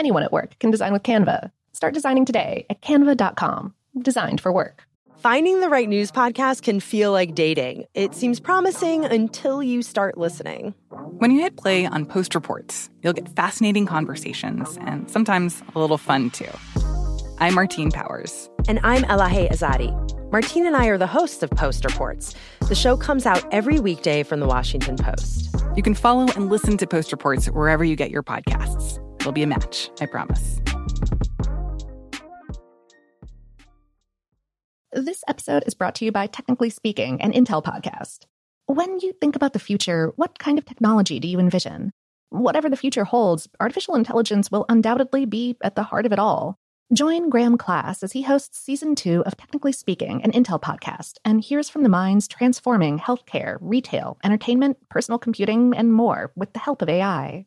Anyone at work can design with Canva. Start designing today at canva.com. Designed for work. Finding the right news podcast can feel like dating. It seems promising until you start listening. When you hit play on Post Reports, you'll get fascinating conversations and sometimes a little fun too. I'm Martine Powers. And I'm Elahe Izadi. Martine and I are the hosts of Post Reports. The show comes out every weekday from the Washington Post. You can follow and listen to Post Reports wherever you get your podcasts. It'll be a match, I promise. This episode is brought to you by Technically Speaking, an Intel podcast. When you think about the future, what kind of technology do you envision? Whatever the future holds, artificial intelligence will undoubtedly be at the heart of it all. Join Graham Class as he hosts season two of Technically Speaking, an Intel podcast, and hears from the minds transforming healthcare, retail, entertainment, personal computing, and more with the help of AI.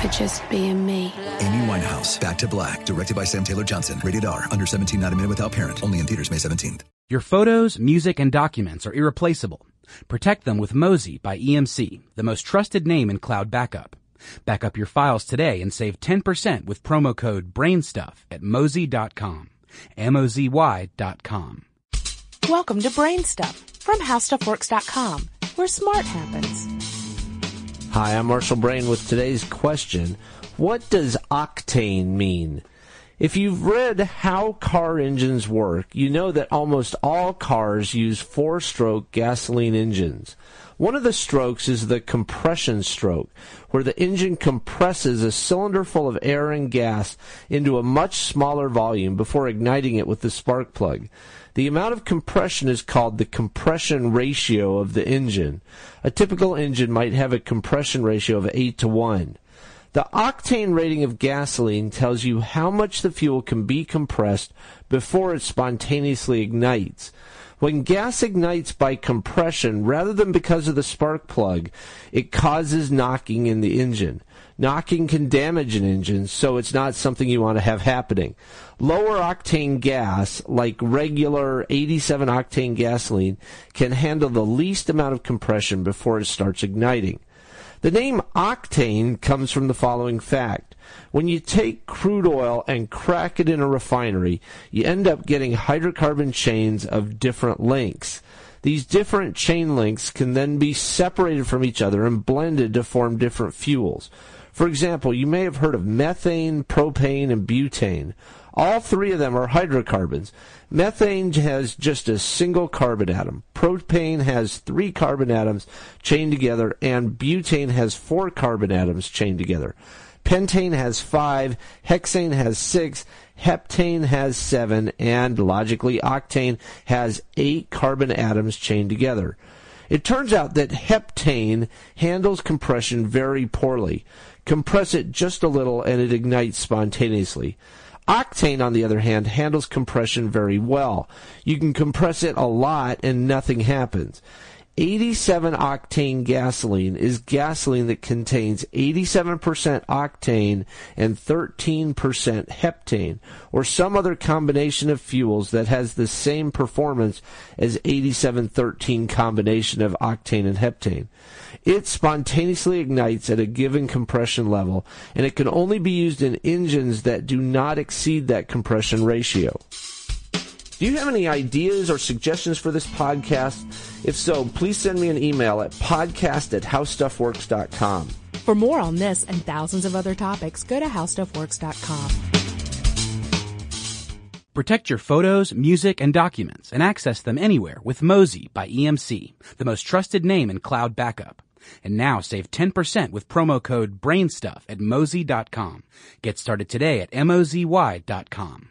for just being me. Amy Winehouse, Back to Black, directed by Sam Taylor Johnson. Rated R, under 17, not a minute without parent. Only in theaters May 17th. Your photos, music, and documents are irreplaceable. Protect them with Mozy by EMC, the most trusted name in cloud backup. Back up your files today and save 10% with promo code BRAINSTUFF at mozy.com. M-O-Z-Y dot com. Welcome to Brain Stuff from HowStuffWorks.com, where smart happens. Hi, I'm Marshall Brain with today's question. What does octane mean? If you've read how car engines work, you know that almost all cars use four stroke gasoline engines. One of the strokes is the compression stroke, where the engine compresses a cylinder full of air and gas into a much smaller volume before igniting it with the spark plug. The amount of compression is called the compression ratio of the engine. A typical engine might have a compression ratio of 8 to 1. The octane rating of gasoline tells you how much the fuel can be compressed before it spontaneously ignites. When gas ignites by compression rather than because of the spark plug, it causes knocking in the engine. Knocking can damage an engine, so it's not something you want to have happening. Lower octane gas, like regular 87 octane gasoline, can handle the least amount of compression before it starts igniting. The name octane comes from the following fact. When you take crude oil and crack it in a refinery, you end up getting hydrocarbon chains of different lengths. These different chain lengths can then be separated from each other and blended to form different fuels. For example, you may have heard of methane, propane, and butane. All three of them are hydrocarbons. Methane has just a single carbon atom. Propane has three carbon atoms chained together, and butane has four carbon atoms chained together. Pentane has five, hexane has six, heptane has seven, and logically, octane has eight carbon atoms chained together. It turns out that heptane handles compression very poorly. Compress it just a little and it ignites spontaneously. Octane, on the other hand, handles compression very well. You can compress it a lot and nothing happens. 87 octane gasoline is gasoline that contains 87% octane and 13% heptane, or some other combination of fuels that has the same performance as 8713 combination of octane and heptane. It spontaneously ignites at a given compression level, and it can only be used in engines that do not exceed that compression ratio. Do you have any ideas or suggestions for this podcast? If so, please send me an email at podcast at howstuffworks.com. For more on this and thousands of other topics, go to howstuffworks.com. Protect your photos, music, and documents and access them anywhere with Mozy by EMC, the most trusted name in cloud backup. And now save 10% with promo code BRAINSTUFF at mozy.com. Get started today at mozy.com.